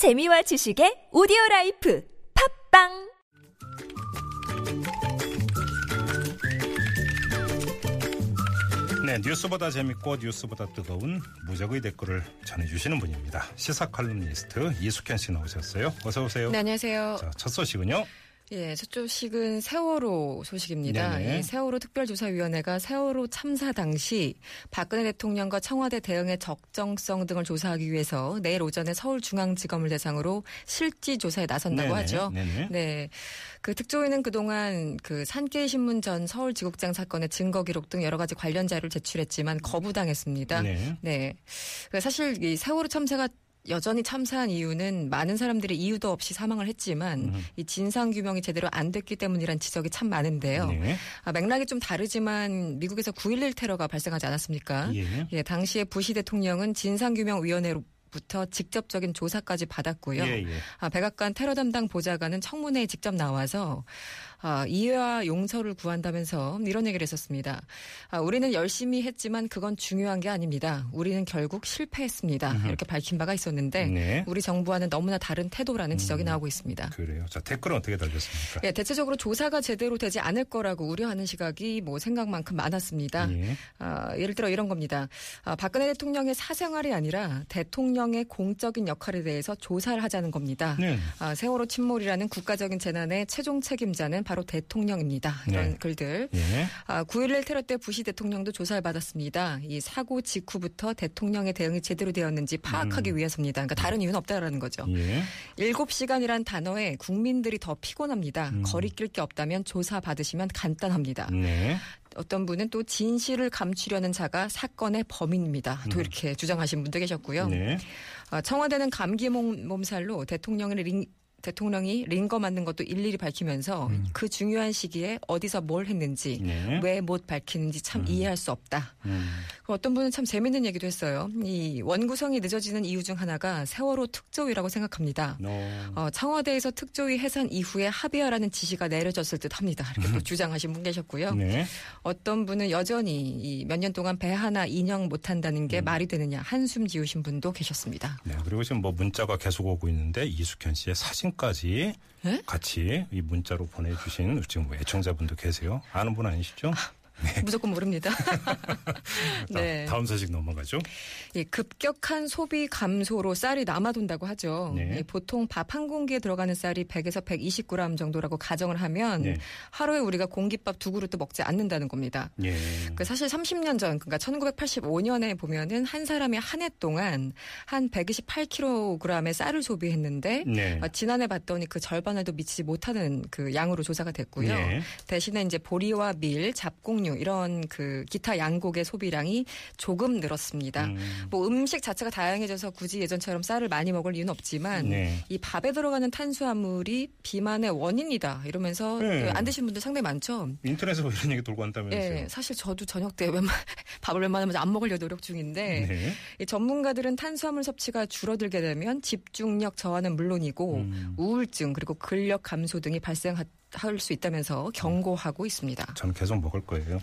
재미와 지식의 오디오 life 팟빵 네, 뉴스보다 재밌고 뉴스보다 뜨거운 무적의 댓글을 전해주시는 분입니다. 시사 칼럼니스트 이숙현 씨 나오셨어요. 어서 오세요. 네, 안녕하세요. 자, 첫 소식은요. 예, 첫 소식은 세월호 소식입니다. 이 세월호 특별조사위원회가 세월호 참사 당시 박근혜 대통령과 청와대 대응의 적정성 등을 조사하기 위해서 내일 오전에 서울중앙지검을 대상으로 실지 조사에 나선다고 네네, 하죠. 네네. 네. 그 특조위는 그동안 그 산케이 신문 전 서울지국장 사건의 증거 기록 등 여러 가지 관련 자료를 제출했지만 거부당했습니다. 네. 네. 그 사실 이 세월호 참사가 여전히 참사한 이유는 많은 사람들이 이유도 없이 사망을 했지만 음. 이 진상 규명이 제대로 안 됐기 때문이란 지적이 참 많은데요. 네. 아, 맥락이 좀 다르지만 미국에서 9.11 테러가 발생하지 않았습니까? 예. 예, 당시에 부시 대통령은 진상 규명 위원회로 부터 직접적인 조사까지 받았고요. 예, 예. 아, 백악관 테러 담당 보좌관은 청문회에 직접 나와서 아, 이해와 용서를 구한다면서 이런 얘기를 했었습니다. 아, 우리는 열심히 했지만 그건 중요한 게 아닙니다. 우리는 결국 실패했습니다. 이렇게 밝힌 바가 있었는데 네. 우리 정부와는 너무나 다른 태도라는 지적이 나오고 있습니다. 그래요. 자, 댓글은 어떻게 달렸습니까? 예, 대체적으로 조사가 제대로 되지 않을 거라고 우려하는 시각이 뭐 생각만큼 많았습니다. 예. 아, 예를 들어 이런 겁니다. 아, 박근혜 대통령의 사생활이 아니라 대통령의 공적인 역할에 대해서 조사를 하자는 겁니다. 네. 아, 세월호 침몰이라는 국가적인 재난의 최종 책임자는 바로 대통령입니다. 이런 네. 글들. 예. 아, 9.11 테러 때 부시 대통령도 조사를 받았습니다. 이 사고 직후부터 대통령의 대응이 제대로 되었는지 파악하기 위해서입니다. 그러니까 다른 이유는 없다라는 거죠. 예. 일곱 시간이란 단어에 국민들이 더 피곤합니다. 음. 거리낄 게 없다면 조사 받으시면 간단합니다. 네. 어떤 분은 또 진실을 감추려는 자가 사건의 범인입니다. 또 음. 이렇게 주장하신 분도 계셨고요. 네. 아, 청와대는 감기 몸, 몸살로 대통령의 링, 대통령이 링거 맞는 것도 일일이 밝히면서 음. 그 중요한 시기에 어디서 뭘 했는지 네. 왜못 밝히는지 참 이해할 수 없다. 음. 그 어떤 분은 참 재밌는 얘기도 했어요. 이 원구성이 늦어지는 이유 중 하나가 세월호 특조위라고 생각합니다. 어. 어, 청와대에서 특조위 해산 이후에 합의하라는 지시가 내려졌을 듯합니다. 이렇게 또 주장하신 분 계셨고요. 네. 어떤 분은 여전히 몇 년 동안 배 하나 인형 못한다는 음. 게 말이 되느냐 한숨 지으신 분도 계셨습니다. 네. 그리고 지금 뭐 문자가 계속 오고 있는데 이숙현 씨의 사진까지 네? 같이 이 문자로 보내주신 지금 뭐 애청자분도 계세요. 아는 분 아니시죠? 무조건 모릅니다. 네. 다, 음 소식 넘어가죠. 이 급격한 소비 감소로 쌀이 남아돈다고 하죠. 네. 이 보통 밥 한 공기에 들어가는 쌀이 100에서 120g 정도라고 가정을 하면 네. 하루에 우리가 공깃밥 두 그릇도 먹지 않는다는 겁니다. 예. 그 사실 30년 전, 그러니까 1985년에 보면은 한 사람이 한 해 동안 한 128kg의 쌀을 소비했는데 네. 어, 지난해 봤더니 그 절반에도 미치지 못하는 그 양으로 조사가 됐고요. 네. 대신에 이제 보리와 밀, 잡곡류 이런 그 기타 양곡의 소비량이 조금 늘었습니다. 음. 뭐 음식 자체가 다양해져서 굳이 예전처럼 쌀을 많이 먹을 이유는 없지만 네. 이 밥에 들어가는 탄수화물이 비만의 원인이다 이러면서 네. 안 드시는 분들 상당히 많죠. 인터넷에서 뭐 이런 얘기 돌고 한다면서요. 예, 사실 저도 저녁 때 웬만 밥을 웬만하면 안 먹으려 노력 중인데 네. 이 전문가들은 탄수화물 섭취가 줄어들게 되면 집중력 저하는 물론이고 음. 우울증 그리고 근력 감소 등이 발생할 수 있다면서 경고하고 있습니다. 저는 계속 먹을 거예요.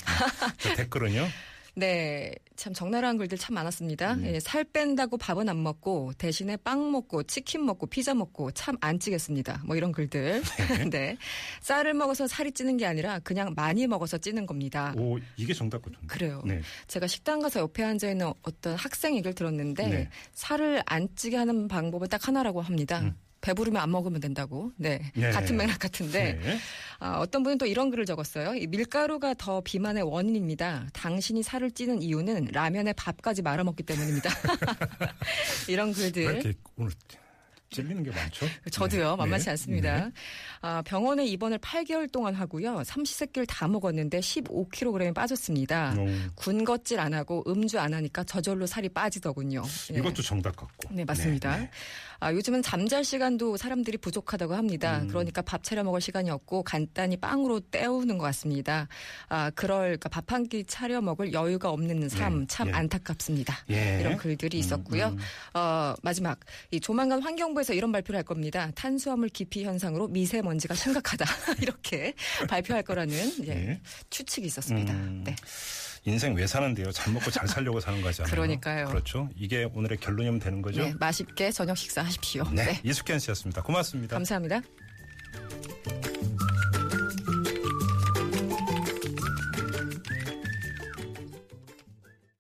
저 댓글은요. 네, 참 적나라한 글들 참 많았습니다. 네. 예, 살 뺀다고 밥은 안 먹고 대신에 빵 먹고 치킨 먹고 피자 먹고 참 안 찌겠습니다. 뭐 이런 글들. 네. 쌀을 먹어서 살이 찌는 게 아니라 그냥 많이 먹어서 찌는 겁니다. 오 이게 정답 같은데. 그래요. 네. 제가 식당 가서 옆에 앉아 있는 어떤 학생 얘기를 들었는데 네. 살을 안 찌게 하는 방법은 딱 하나라고 합니다. 음. 배부르면 안 먹으면 된다고. 네. 네. 같은 맥락 같은데 네. 아, 어떤 분은 또 이런 글을 적었어요. 이 밀가루가 더 비만의 원인입니다. 당신이 살을 찌는 이유는 라면에 밥까지 말아먹기 때문입니다. 이런 왜 글들. 오늘 찔리는 게 많죠? 저도요, 네. 만만치 네. 않습니다. 네. 아, 병원에 입원을 8개월 동안 하고요. 삼시세끼를 다 먹었는데 15kg이 빠졌습니다. 오, 군것질 안 하고 음주 안 하니까 저절로 살이 빠지더군요. 예. 이것도 정답 같고. 네, 맞습니다. 네, 네. 아, 요즘은 잠잘 시간도 사람들이 부족하다고 합니다. 음. 그러니까 밥 차려 먹을 시간이 없고 간단히 빵으로 때우는 것 같습니다. 아, 그럴 그러니까 밥 한 끼 차려 먹을 여유가 없는 삶 네, 참 예. 안타깝습니다. 예. 이런 글들이 있었고요. 음, 음. 어, 마지막 이 조만간 환경 부에서 이런 발표를 할 겁니다. 탄수화물 기피 현상으로 미세먼지가 심각하다 이렇게 발표할 거라는 예, 네. 추측이 있었습니다. 음. 네. 인생 왜 사는데요? 잘 먹고 잘 살려고 사는 거잖아요. 그러니까요. 그렇죠. 이게 오늘의 결론이면 되는 거죠? 네, 맛있게 저녁 식사하십시오. 네. 이숙현 씨였습니다. 고맙습니다. 감사합니다.